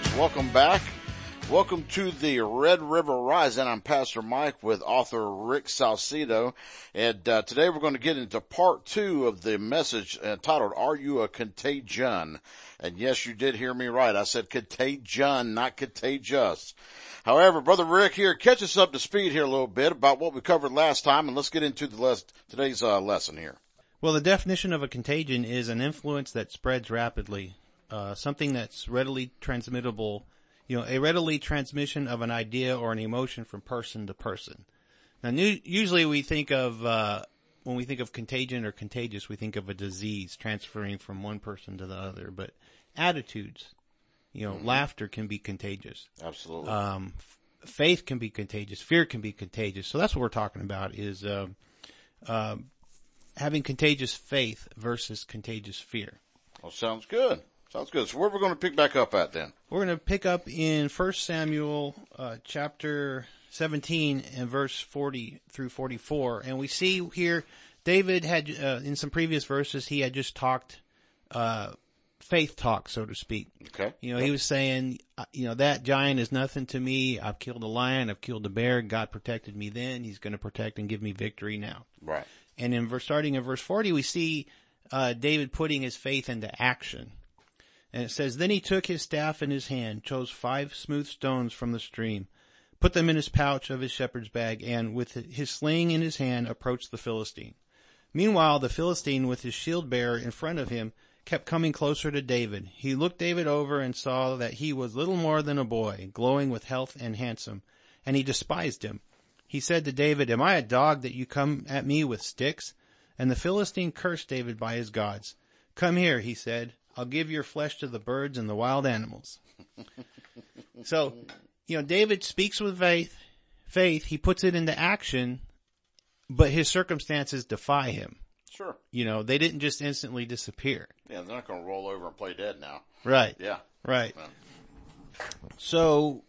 folks. Welcome back. Welcome to the Red River Rising. I'm Pastor Mike with author Rick Salcedo. And uh, today we're going to get into part two of the message entitled, Are You a Contagion? And yes, you did hear me right. I said contagion, not contagious. However, Brother Rick here, catch us up to speed here a little bit about what we covered last time and let's get into the les- today's uh, lesson here. Well, the definition of a contagion is an influence that spreads rapidly, uh, something that's readily transmittable, you know, a readily transmission of an idea or an emotion from person to person. Now, new, usually we think of, uh, when we think of contagion or contagious, we think of a disease transferring from one person to the other, but attitudes, you know, mm-hmm. laughter can be contagious. Absolutely. Um, f- faith can be contagious. Fear can be contagious. So that's what we're talking about is, uh, uh, having contagious faith versus contagious fear. Well, sounds good. Sounds good. So where are we going to pick back up at then? We're going to pick up in 1 Samuel, uh, chapter 17 and verse 40 through 44. And we see here, David had, uh, in some previous verses, he had just talked, uh, faith talk, so to speak. Okay. You know, he was saying, uh, you know, that giant is nothing to me. I've killed a lion. I've killed a bear. God protected me then. He's going to protect and give me victory now. Right. And in verse, starting in verse 40, we see, uh, David putting his faith into action. And it says, Then he took his staff in his hand, chose five smooth stones from the stream, put them in his pouch of his shepherd's bag, and with his sling in his hand approached the Philistine. Meanwhile, the Philistine with his shield bearer in front of him kept coming closer to David. He looked David over and saw that he was little more than a boy, glowing with health and handsome, and he despised him. He said to David, Am I a dog that you come at me with sticks? And the Philistine cursed David by his gods. Come here, he said. I'll give your flesh to the birds and the wild animals. so, you know, David speaks with faith, faith, he puts it into action, but his circumstances defy him. Sure. You know, they didn't just instantly disappear. Yeah, they're not going to roll over and play dead now. Right. Yeah. Right. So,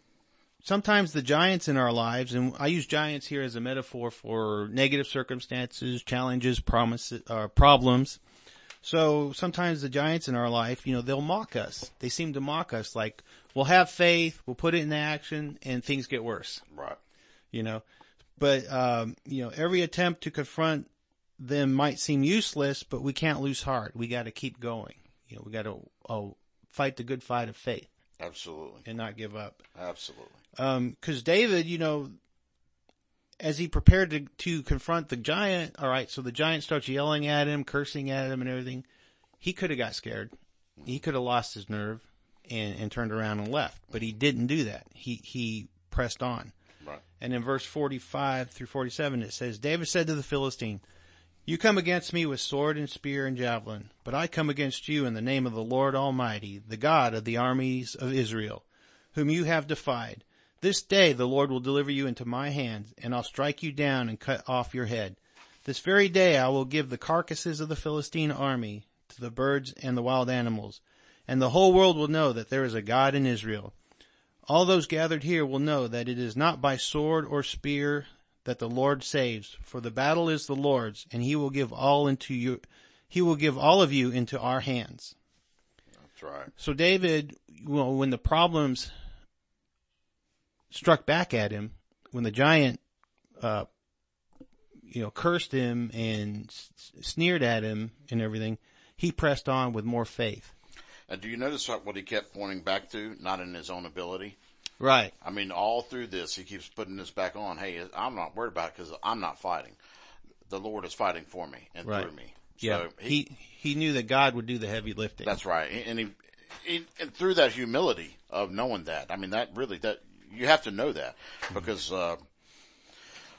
sometimes the giants in our lives, and I use giants here as a metaphor for negative circumstances, challenges, promises, uh, problems. So sometimes the giants in our life, you know, they'll mock us. They seem to mock us like, we'll have faith, we'll put it in action, and things get worse. Right. You know, but, um, you know, every attempt to confront them might seem useless, but we can't lose heart. We got to keep going. You know, we got to oh, fight the good fight of faith. Absolutely. And not give up. Absolutely. Um, cause David, you know, as he prepared to, to confront the giant, all right, so the giant starts yelling at him, cursing at him and everything. He could have got scared. He could have lost his nerve and, and turned around and left, but he didn't do that. He, he pressed on. Right. And in verse 45 through 47, it says, David said to the Philistine, you come against me with sword and spear and javelin, but I come against you in the name of the Lord Almighty, the God of the armies of Israel, whom you have defied. This day the Lord will deliver you into my hands, and I'll strike you down and cut off your head. This very day I will give the carcasses of the Philistine army to the birds and the wild animals, and the whole world will know that there is a God in Israel. All those gathered here will know that it is not by sword or spear that the Lord saves, for the battle is the Lord's, and he will give all into you, he will give all of you into our hands. That's right. So David, well, when the problems struck back at him when the giant, uh, you know, cursed him and s- sneered at him and everything. He pressed on with more faith. And do you notice what he kept pointing back to? Not in his own ability. Right. I mean, all through this, he keeps putting this back on. Hey, I'm not worried about it because I'm not fighting. The Lord is fighting for me and right. through me. So yeah. He, he, he knew that God would do the heavy lifting. That's right. And he, he, and through that humility of knowing that, I mean, that really, that you have to know that because, uh,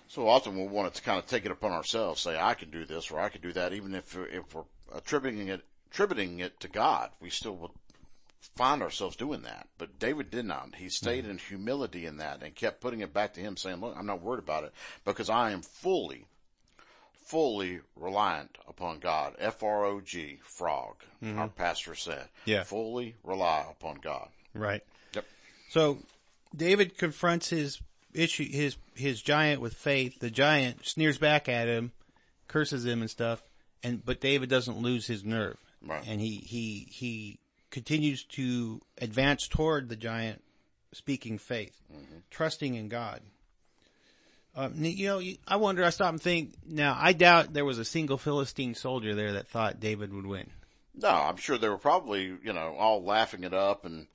so often we want to kind of take it upon ourselves, say, I can do this or I can do that, even if, if we're attributing it, attributing it to God, we still would find ourselves doing that. But David did not. He stayed mm-hmm. in humility in that and kept putting it back to him saying, look, I'm not worried about it because I am fully, fully reliant upon God. F-R-O-G, frog, mm-hmm. our pastor said. Yeah. Fully rely upon God. Right. Yep. So David confronts his issue, his, his giant with faith. The giant sneers back at him, curses him and stuff. And, but David doesn't lose his nerve. Right. And he, he, he continues to advance toward the giant, speaking faith, trusting in God. Um, you know, I wonder, I stop and think, now I doubt there was a single Philistine soldier there that thought David would win. No, I'm sure they were probably, you know, all laughing it up and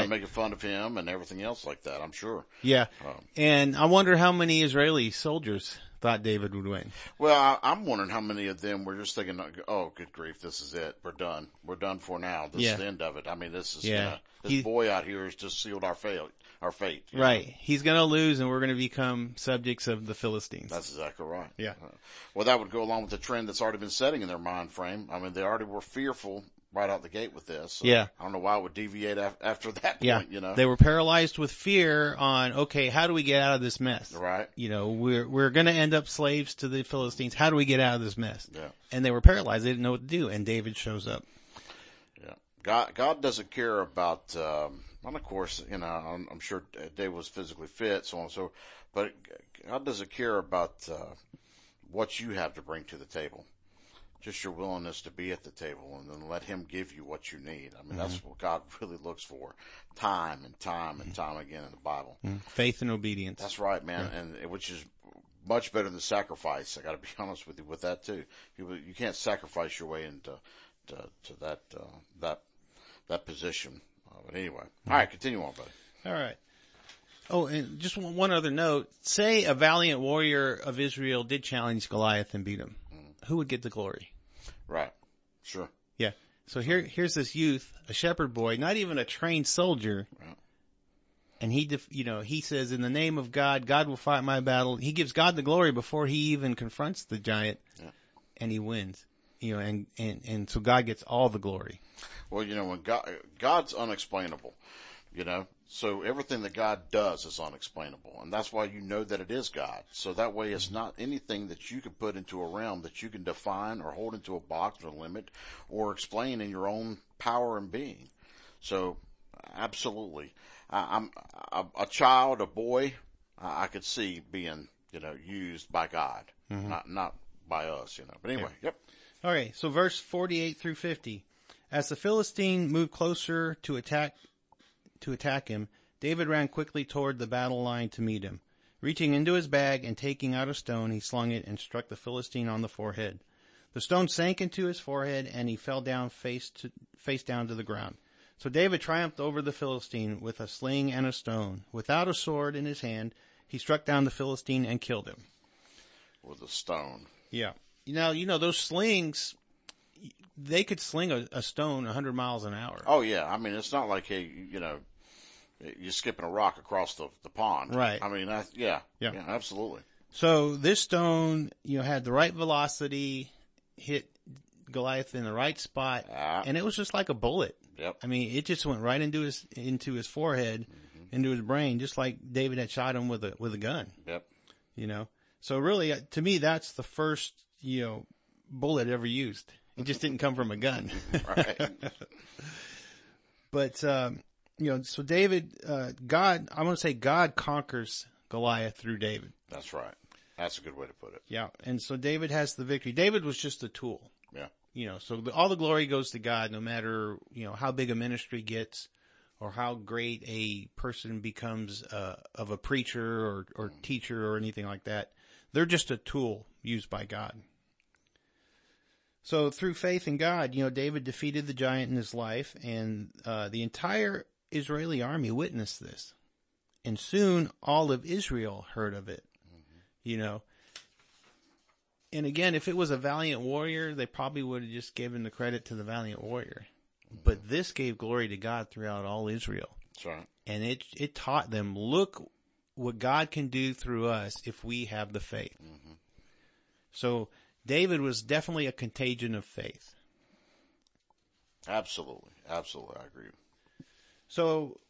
you know, making fun of him and everything else like that. I'm sure. Yeah. Um, And I wonder how many Israeli soldiers thought David would win. Well, I, I'm wondering how many of them were just thinking, "Oh, good grief, this is it. We're done. We're done for now. This Yeah. is the end of it." I mean, this is Yeah. know, this He- boy out here has just sealed our fate. Our fate. you know. Right. He's gonna lose and we're gonna become subjects of the Philistines. That's exactly right. Yeah. Uh, Well, that would go along with the trend that's already been setting in their mind frame. I mean, they already were fearful right out the gate with this. So Yeah. I don't know why it would deviate af- after that yeah. You know. They were paralyzed with fear on, okay, how do we get out of this mess? right. You know, we're, we're gonna end up slaves to the Philistines. How do we get out of this mess? Yeah. And they were paralyzed. They didn't know what to do. And David shows up. Yeah. God, God doesn't care about, um, and of course, you know, I'm, I'm sure David was physically fit, so on and so, but God doesn't care about, uh, what you have to bring to the table. Just your willingness to be at the table and then let him give you what you need. I mean, that's mm-hmm. what God really looks for. Time and time and mm-hmm. time again in the Bible. Mm-hmm. Faith and obedience. That's right, man, and and which is much better than sacrifice. I got to be honest with you with that too. You you can't sacrifice your way into to, to that uh, that that position. Uh, but anyway, all right, continue on, buddy. All right. Oh, and just one one other note. Say a valiant warrior of Israel did challenge Goliath and beat him. Who would get the glory? Right, sure. Yeah. So here, here's this youth, a shepherd boy, not even a trained soldier. Right. And he, def, you know, he says, in the name of God, God will fight my battle. He gives God the glory before he even confronts the giant Yeah. and he wins. You know, and, and, and so God gets all the glory. Well, you know, when God God's unexplainable, you know, so everything that God does is unexplainable, and that's why you know that it is God. So that way, it's not anything that you can put into a realm that you can define or hold into a box or limit or explain in your own power and being. So, absolutely, I, I'm a, a child, a boy. I, I could see being, you know, used by God, mm-hmm. not not by us, you know. But anyway, yep. All right. So verse 48 through 50. As the Philistine moved closer to attack, to attack him, David ran quickly toward the battle line to meet him. Reaching into his bag and taking out a stone, he slung it and struck the Philistine on the forehead. The stone sank into his forehead and he fell down face to, face down to the ground. So David triumphed over the Philistine with a sling and a stone. Without a sword in his hand, he struck down the Philistine and killed him. With a stone. Yeah. Now, you know, those slings, they could sling a, a stone 100 miles an hour. Oh yeah, I mean it's not like hey, you know, you're skipping a rock across the the pond. Right. I mean that yeah, Yeah. yeah, absolutely. So this stone, you know, had the right velocity, hit Goliath in the right spot, Ah. and it was just like a bullet. Yep. I mean, it just went right into his, into his forehead, into his brain, just like David had shot him with a, with a gun, Yep. you know? So really, uh, to me, that's the first, you know, bullet ever used. It just didn't come from a gun. Right. But um, you know, so David, uh, God, I want to say God conquers Goliath through David. That's right. That's a good way to put it. Yeah, and so David has the victory. David was just a tool, Yeah. you know. So the, all the glory goes to God, no matter you know how big a ministry gets, or how great a person becomes uh, of a preacher or or teacher or anything like that. They're just a tool used by God. So through faith in God, you know, David defeated the giant in his life, and uh, the entire Israeli army witnessed this. And soon all of Israel heard of it. Mm-hmm. You know. And again, if it was a valiant warrior, they probably would have just given the credit to the valiant warrior. Mm-hmm. But this gave glory to God throughout all Israel. That's right. And it it taught them, look what God can do through us if we have the faith. Mm-hmm. So David was definitely a contagion of faith. Absolutely. Absolutely. I agree. So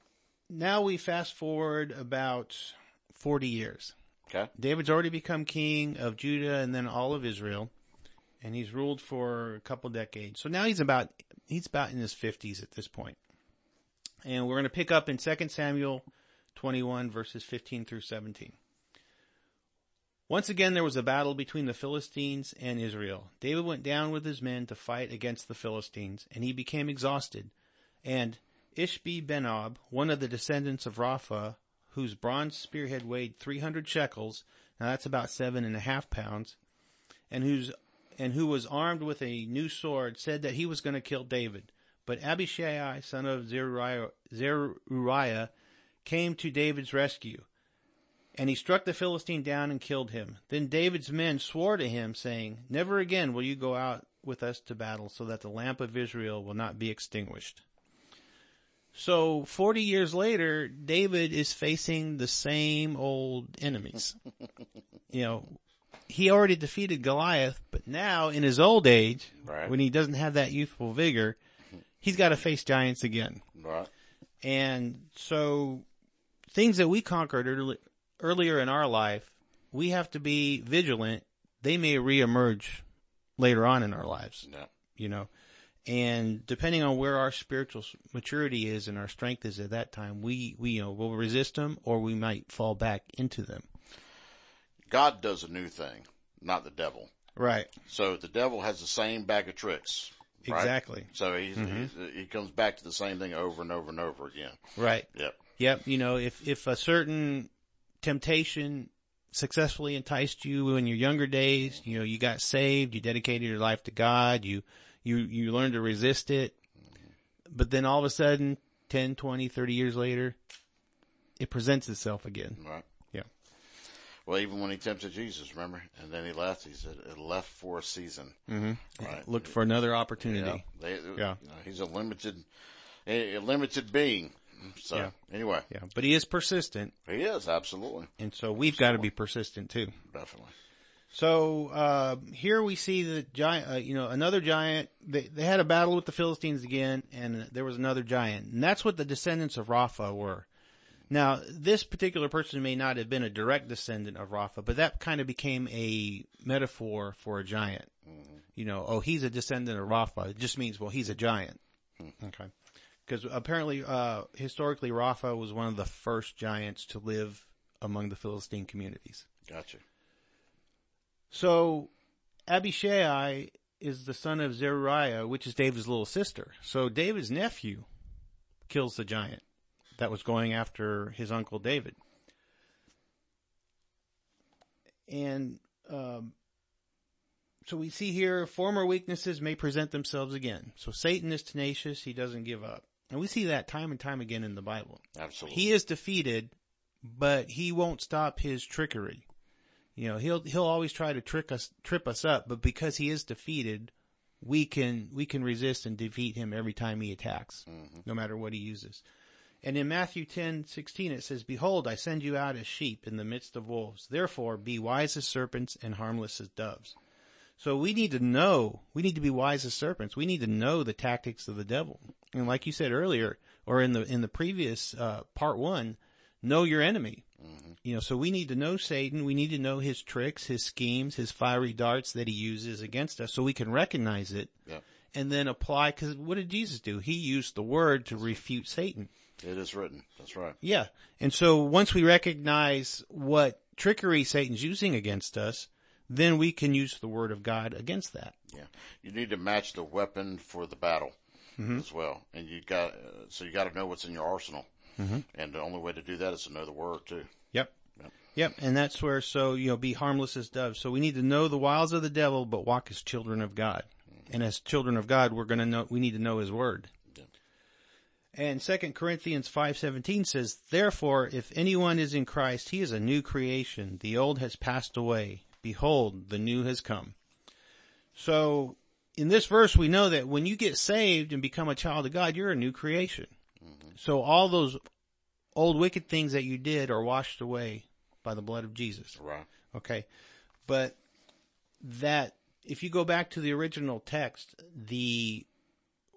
now we fast forward about 40 years. Okay. David's already become king of Judah and then all of Israel, and he's ruled for a couple decades. So now he's about he's about in his 50s at this point. And we're going to pick up in 2 Samuel 21 verses 15 through 17. Once again there was a battle between the Philistines and Israel. David went down with his men to fight against the Philistines, and he became exhausted. And Ishbi Benob, one of the descendants of Rapha, whose bronze spearhead weighed 300 shekels, now that's about seven and a half pounds, and and who was armed with a new sword, said that he was going to kill David. But Abishai, son of Zeruiah, came to David's rescue. And he struck the Philistine down and killed him. Then David's men swore to him, saying, Never again will you go out with us to battle, so that the lamp of Israel will not be extinguished. So 40 years later, David is facing the same old enemies. you know, he already defeated Goliath, but now in his old age, Right. when he doesn't have that youthful vigor, he's got to face giants again. Right. And so things that we conquered early, earlier in our life, we have to be vigilant. They may reemerge later on in our lives, Yeah. you know, and depending on where our spiritual maturity is and our strength is at that time, we, we, you know, will resist them or we might fall back into them. God does a new thing, not the devil. Right. So the devil has the same bag of tricks. right? Exactly. So he's, he's, mm-hmm. he comes back to the same thing over and over and over again. Right. Yep. Yep. You know, if, if a certain temptation successfully enticed you in your younger days, you know, you got saved, you dedicated your life to God, you, you, you learned to resist it. But then all of a sudden, 10, 20, 30 years later, it presents itself again. Right. Yeah. Well, even when he tempted Jesus, remember? And then he left, he said, it left for a season. Mm-hmm. Right. Looked for another opportunity. Yeah. They, Yeah. you know, he's a limited, a, a limited being. So Yeah. anyway, Yeah. But he is persistent. he is absolutely, And so we've got to be persistent too. definitely. So uh, here we see the giant, uh, you know, another giant. They they had a battle with the Philistines again, and there was another giant, and that's what the descendants of Rapha were. Now, this particular person may not have been a direct descendant of Rapha, but that kind of became a metaphor for a giant. You know, oh, he's a descendant of Rapha. It just means, well, he's a giant. Okay. Because apparently, uh, historically, Rapha was one of the first giants to live among the Philistine communities. Gotcha. So Abishai is the son of Zeruiah, which is David's little sister. So David's nephew kills the giant that was going after his uncle David. And um, so we see here former weaknesses may present themselves again. So Satan is tenacious; he doesn't give up, and we see that time and time again in the Bible. Absolutely. He is defeated, but he won't stop his trickery. You know, he'll he'll always try to trick us, trip us up, but because he is defeated, we can we can resist and defeat him every time he attacks, no matter what he uses. And in Matthew ten sixteen it says, "Behold, I send you out as sheep in the midst of wolves. Therefore, be wise as serpents and harmless as doves." So we need to know, we need to be wise as serpents. We need to know the tactics of the devil. And like you said earlier, or in the, in the previous, uh, part one, know your enemy. You know, so we need to know Satan. We need to know his tricks, his schemes, his fiery darts that he uses against us so we can recognize it Yeah. and then apply. Cause what did Jesus do? He used the word to refute Satan. It is written. That's right. Yeah. And so once we recognize what trickery Satan's using against us, then we can use the word of God against that. Yeah. You need to match the weapon for the battle Mm-hmm. as well. And you got, uh, so you got to know what's in your arsenal. Mm-hmm. And the only way to do that is to know the word too. Yep. Yep. Yep. And that's where, so, you know, be harmless as doves. So we need to know the wiles of the devil, but walk as children of God. And as children of God, we're going to know, we need to know his word. Yep. And second Corinthians 5:17 says, "Therefore if anyone is in Christ, he is a new creation. The old has passed away; behold, the new has come." So, in this verse we know that when you get saved and become a child of God, you're a new creation. Mm-hmm. So all those old wicked things that you did are washed away by the blood of Jesus. Right. Okay. But that, if you go back to the original text, the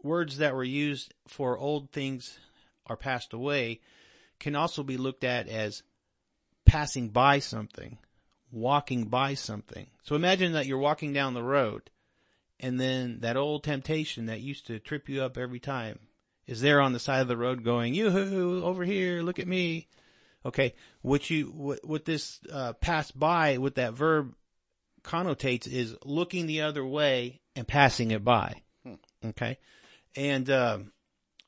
words that were used for old things are passed away can also be looked at as passing by something, walking by something. So imagine that you're walking down the road and then that old temptation that used to trip you up every time is there on the side of the road going, yoo-hoo, over here, look at me. Okay, what you what what this uh, pass by with that verb connotates is looking the other way and passing it by. Okay, and um,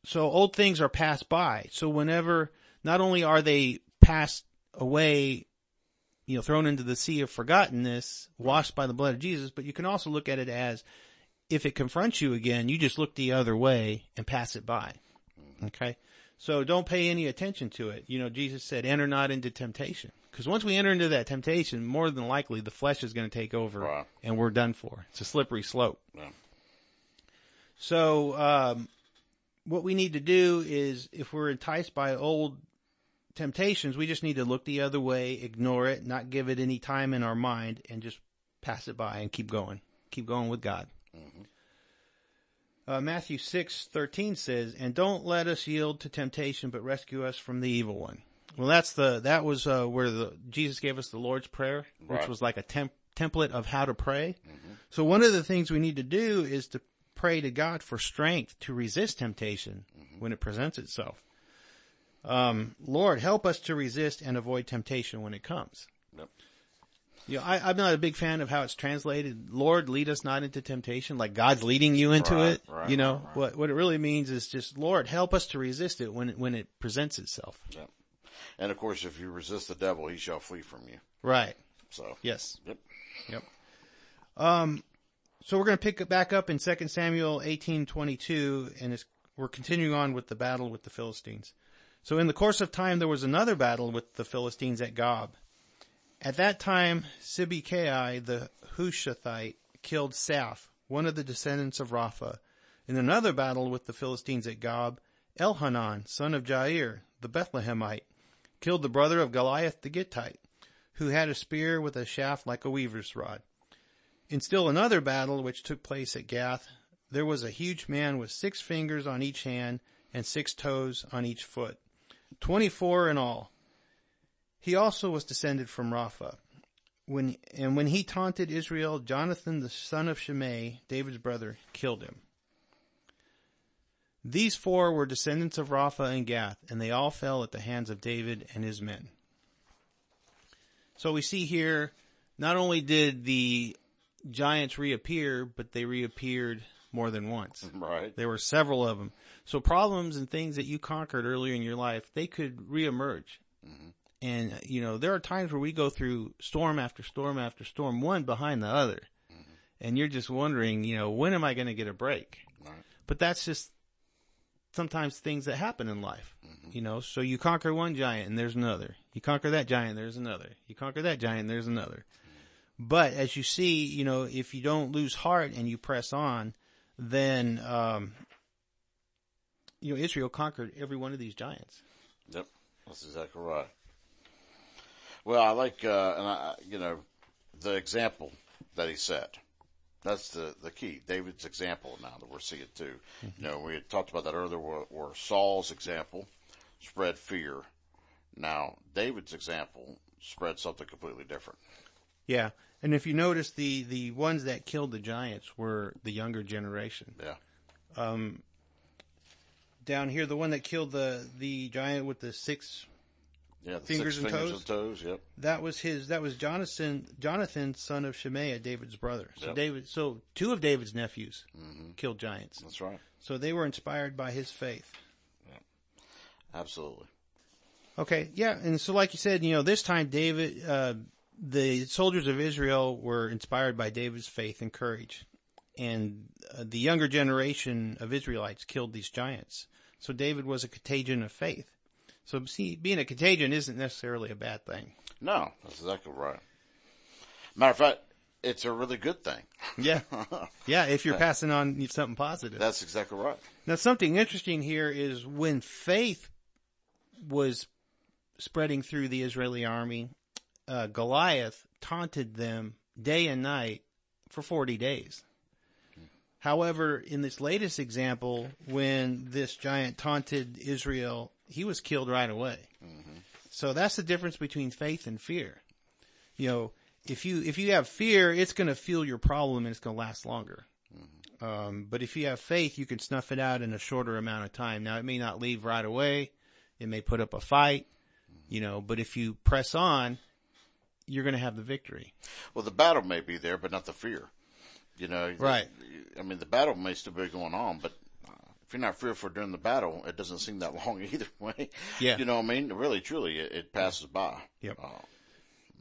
so old things are passed by. So whenever, not only are they passed away, you know, thrown into the sea of forgottenness, washed by the blood of Jesus, but you can also look at it as if it confronts you again, you just look the other way and pass it by. Okay. So don't pay any attention to it. You know, Jesus said, enter not into temptation. Because once we enter into that temptation, more than likely the flesh is going to take over Right. and we're done for. It's a slippery slope. Yeah. So, um, what we need to do is if we're enticed by old temptations, we just need to look the other way, ignore it, not give it any time in our mind and just pass it by and keep going. Keep going with God. Uh, Matthew six thirteen says, "And don't let us yield to temptation, but rescue us from the evil one." Well, that's the that was uh, where the Jesus gave us the Lord's prayer, which was like a temp- template of how to pray. So one of the things we need to do is to pray to God for strength to resist temptation when it presents itself. Um, Lord, help us to resist and avoid temptation when it comes. Yep. You know, I, I'm not a big fan of how it's translated. Lord, lead us not into temptation, like God's leading you into Right, it. right, you know, right, what what it really means is just Lord, help us to resist it when it, when it presents itself. Yeah. And of course, if you resist the devil, he shall flee from you. Right. So, Yes. yep. Yep. Um, so we're going to pick it back up in 2 Samuel 18:22 and it's, we're continuing on with the battle with the Philistines. So in the course of time there was another battle with the Philistines at Gob. At that time Sibbecai the Hushathite killed Saph, one of the descendants of Rapha. In another battle with the Philistines at Gob, Elhanan, son of Jair, the Bethlehemite, killed the brother of Goliath the Gittite, who had a spear with a shaft like a weaver's rod. In still another battle which took place at Gath, there was a huge man with six fingers on each hand and six toes on each foot, twenty-four in all. He also was descended from Rapha. When, and when he taunted Israel, Jonathan the son of Shimei, David's brother, killed him. These four were descendants of Rapha and Gath, and they all fell at the hands of David and his men. So we see here, not only did the giants reappear, but they reappeared more than once. Right. There were several of them. So problems and things that you conquered earlier in your life, they could reemerge. Mm-hmm. And, you know, there are times where we go through storm after storm after storm, one behind the other. Mm-hmm. And you're just wondering, you know, when am I going to get a break? Right. But that's just sometimes things that happen in life, mm-hmm. you know, so you conquer one giant and there's another. You conquer that giant, there's another. You conquer that giant, there's another. Mm-hmm. But as you see, you know, if you don't lose heart and you press on, then, um, you know, Israel conquered every one of these giants. Yep. That's exactly right. Well, I like, uh, and I, you know, the example that he set. That's the, the key. David's example now that we're seeing too. You know, we had talked about that earlier where, where Saul's example spread fear. Now, David's example spread something completely different. Yeah. And if you notice, the, the ones that killed the giants were the younger generation. Yeah. Um, down here, the one that killed the, the giant with the six Yeah. The Fingers and fingers toes? and toes. Yep. That was his. That was Jonathan, Jonathan, son of Shemaiah, David's brother. So Yep. David. So two of David's nephews killed giants. That's right. So they were inspired by his faith. Absolutely. Okay, yeah, and so like you said, you know, this time David, uh, the soldiers of Israel were inspired by David's faith and courage, and uh, the younger generation of Israelites killed these giants. So David was a contagion of faith. So see, being a contagion isn't necessarily a bad thing. No, that's exactly right. Matter of fact, it's a really good thing. Yeah, yeah. If you're passing on something positive. That's exactly right. Now, something interesting here is when faith was spreading through the Israeli army, uh, Goliath taunted them day and night for 40 days. However, in this latest example, when this giant taunted Israel, he was killed right away. So that's the difference between faith and fear. You know, if you, if you have fear, it's going to fuel your problem and it's going to last longer. Um, but if you have faith, you can snuff it out in a shorter amount of time. Now it may not leave right away. It may put up a fight, you know, but if you press on, you're going to have the victory. Well, the battle may be there, but not the fear. You know, Right. I mean, the battle may still be going on, but if you're not fearful during the battle, it doesn't seem that long either way. Yeah. You know what I mean? Really, truly, it, it passes by. Yep. Uh,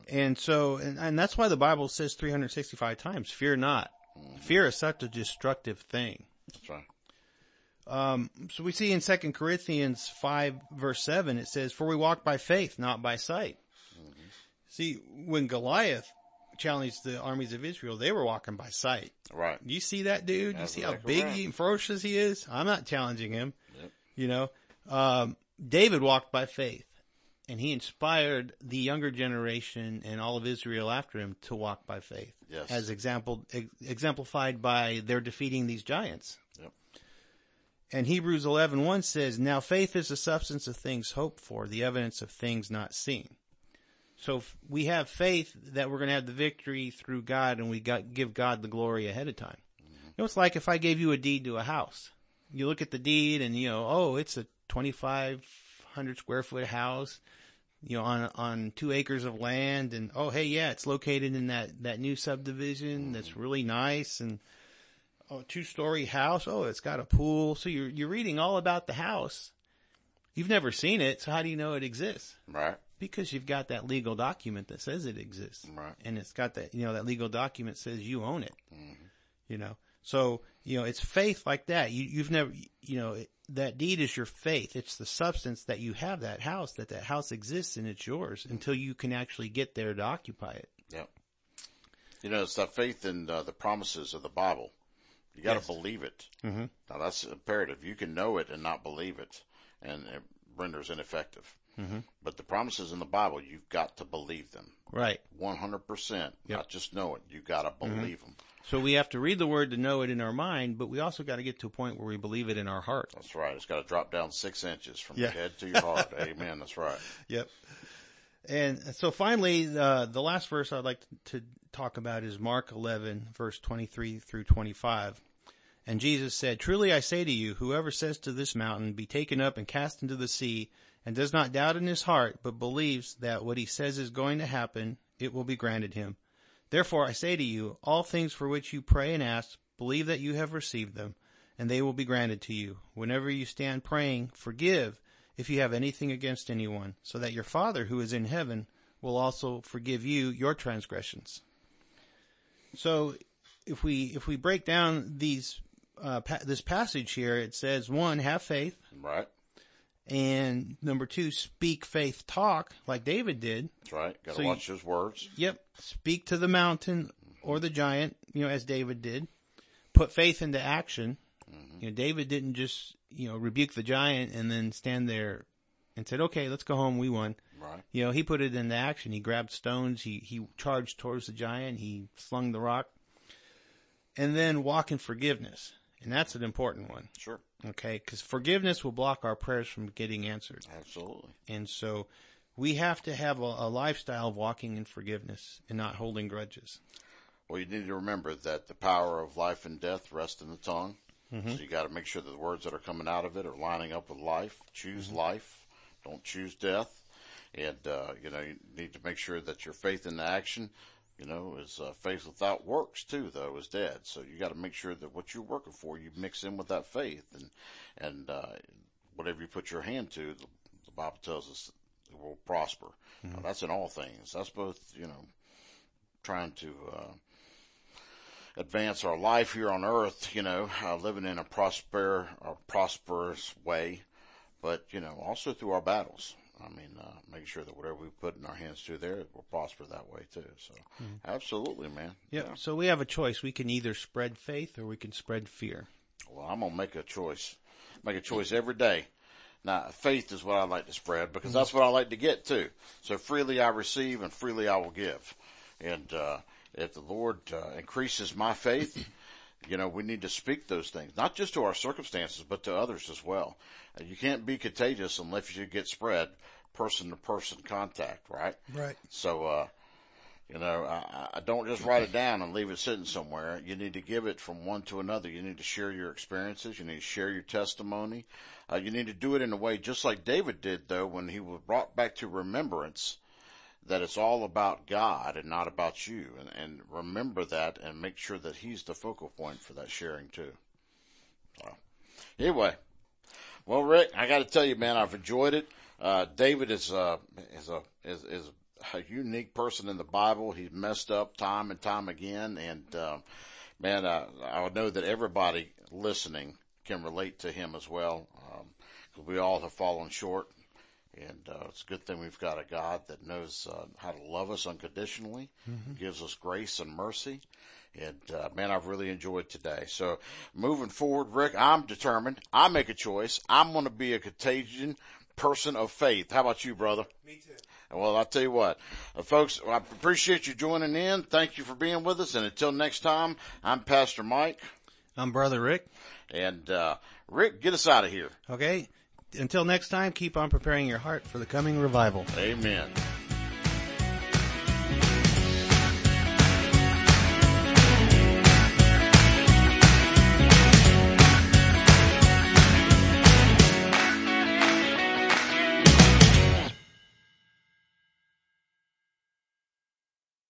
And so, and, and that's why the Bible says 365 times, fear not. Fear is such a destructive thing. that's right. Um, so we see in 2 Corinthians 5 verse 7, it says, for we walk by faith, not by sight. See, when Goliath challenged the armies of Israel, they were walking by sight. Right. You see that dude? That's you see how big right. he and ferocious he is? I'm not challenging him. Yep. You know, um, David walked by faith and he inspired the younger generation and all of Israel after him to walk by faith. Yes. As example, ex- exemplified by their defeating these giants. Yep. And Hebrews 11:1 says, "Now faith is the substance of things hoped for, the evidence of things not seen." So we have faith that we're going to have the victory through God and we got, give God the glory ahead of time. Mm-hmm. You know, it's like if I gave you a deed to a house. You look at the deed and you know, oh, it's a 2,500 square foot house, you know, on, on two acres of land and oh, hey, yeah, it's located in that, that new subdivision that's mm-hmm. really nice and a oh, two story house. Oh, it's got a pool. So you're, you're reading all about the house. You've never seen it. So how do you know it exists? Right. Because you've got that legal document that says it exists. Right. And it's got that, you know, that legal document says you own it. You know, so, you know, it's faith like that. You, you've never, you know, it, that deed is your faith. It's the substance that you have that house, that that house exists and it's yours until you can actually get there to occupy it. Yep. You know, it's that faith in uh, the promises of the Bible. You got to Yes. believe it. Mm-hmm. Now that's imperative. You can know it and not believe it, and it renders ineffective. Mm-hmm. But the promises in the Bible, you've got to believe them. Right. 100%. Not just know it. You've got to believe them. So we have to read the word to know it in our mind, but we also got to get to a point where we believe it in our heart. That's right. It's got to drop down six inches from Yeah. your head to your heart. Amen. That's right. Yep. And so finally, uh, the last verse I'd like to talk about is Mark 11, verse 23 through 25. And Jesus said, Truly I say to you, whoever says to this mountain, be taken up and cast into the sea, and does not doubt in his heart, but believes that what he says is going to happen, it will be granted him. Therefore I say to you, all things for which you pray and ask, believe that you have received them, and they will be granted to you. Whenever you stand praying, forgive if you have anything against anyone, so that your Father who is in heaven will also forgive you your transgressions. So, if we if we break down these uh, pa- this passage here, it says one, have faith, Right. And number two, speak faith talk like David did. That's right. Got to So you- watch those words. Yep, speak to the mountain or the giant, you know, as David did. Put faith into action. Mm-hmm. You know, David didn't just you know rebuke the giant and then stand there and said, "Okay, let's go home. We won." Right. You know, he put it into action. He grabbed stones. He he charged towards the giant. He slung the rock, and then walk in forgiveness, and that's an important one. Sure. Okay, because forgiveness will block our prayers from getting answered. Absolutely. And so we have to have a, a lifestyle of walking in forgiveness and not holding grudges. Well, you need to remember that the power of life and death rests in the tongue. Mm-hmm. So you got to make sure that the words that are coming out of it are lining up with life. Choose Mm-hmm. life. Don't choose death. And, uh, you know, you need to make sure that your faith in action, you know, is uh, faith without works too, though, is dead. So you got to make sure that what you're working for, you mix in with that faith and, and, uh, whatever you put your hand to, the, the Bible tells us it will prosper. Now, that's in all things. That's both, you know, trying to, uh, advance our life here on earth, you know, uh, living in a prosper, a prosperous way, but, you know, also through our battles. I mean, uh, make sure that whatever we put in our hands through there will prosper that way too. So absolutely, man. Yep. So we have a choice. We can either spread faith or we can spread fear. Well, I'm going to make a choice, make a choice every day. Now, faith is what I like to spread because that's what I like to get too. So freely I receive and freely I will give. And, uh, if the Lord uh, increases my faith, you know, we need to speak those things, not just to our circumstances, but to others as well. Uh, You can't be contagious unless you get spread person to person contact, right? Right. So, uh, you know, I, I don't just write it down and leave it sitting somewhere. You need to give it from one to another. You need to share your experiences. You need to share your testimony. Uh, you need to do it in a way just like David did though when he was brought back to remembrance that it's all about God and not about you. And, and remember that and make sure that he's the focal point for that sharing too. So, Anyway, well, Rick, I got to tell you, man, I've enjoyed it. Uh, David is, uh, is a, is, is a unique person in the Bible. He's messed up time and time again. And, uh, man, uh, I know that everybody listening can relate to him as well. Um, cause we all have fallen short. And, uh, it's a good thing we've got a God that knows, uh, how to love us unconditionally, mm-hmm. gives us grace and mercy. And, uh, man, I've really enjoyed today. So moving forward, Rick, I'm determined. I make a choice. I'm going to be a contagion person of faith. How about you, brother? Me too. Well, I'll tell you what, uh, folks, I appreciate you joining in. Thank you for being with us. And until next time, I'm Pastor Mike. I'm Brother Rick. And, uh, Rick, get us out of here. Okay. Until next time, keep on preparing your heart for the coming revival. Amen.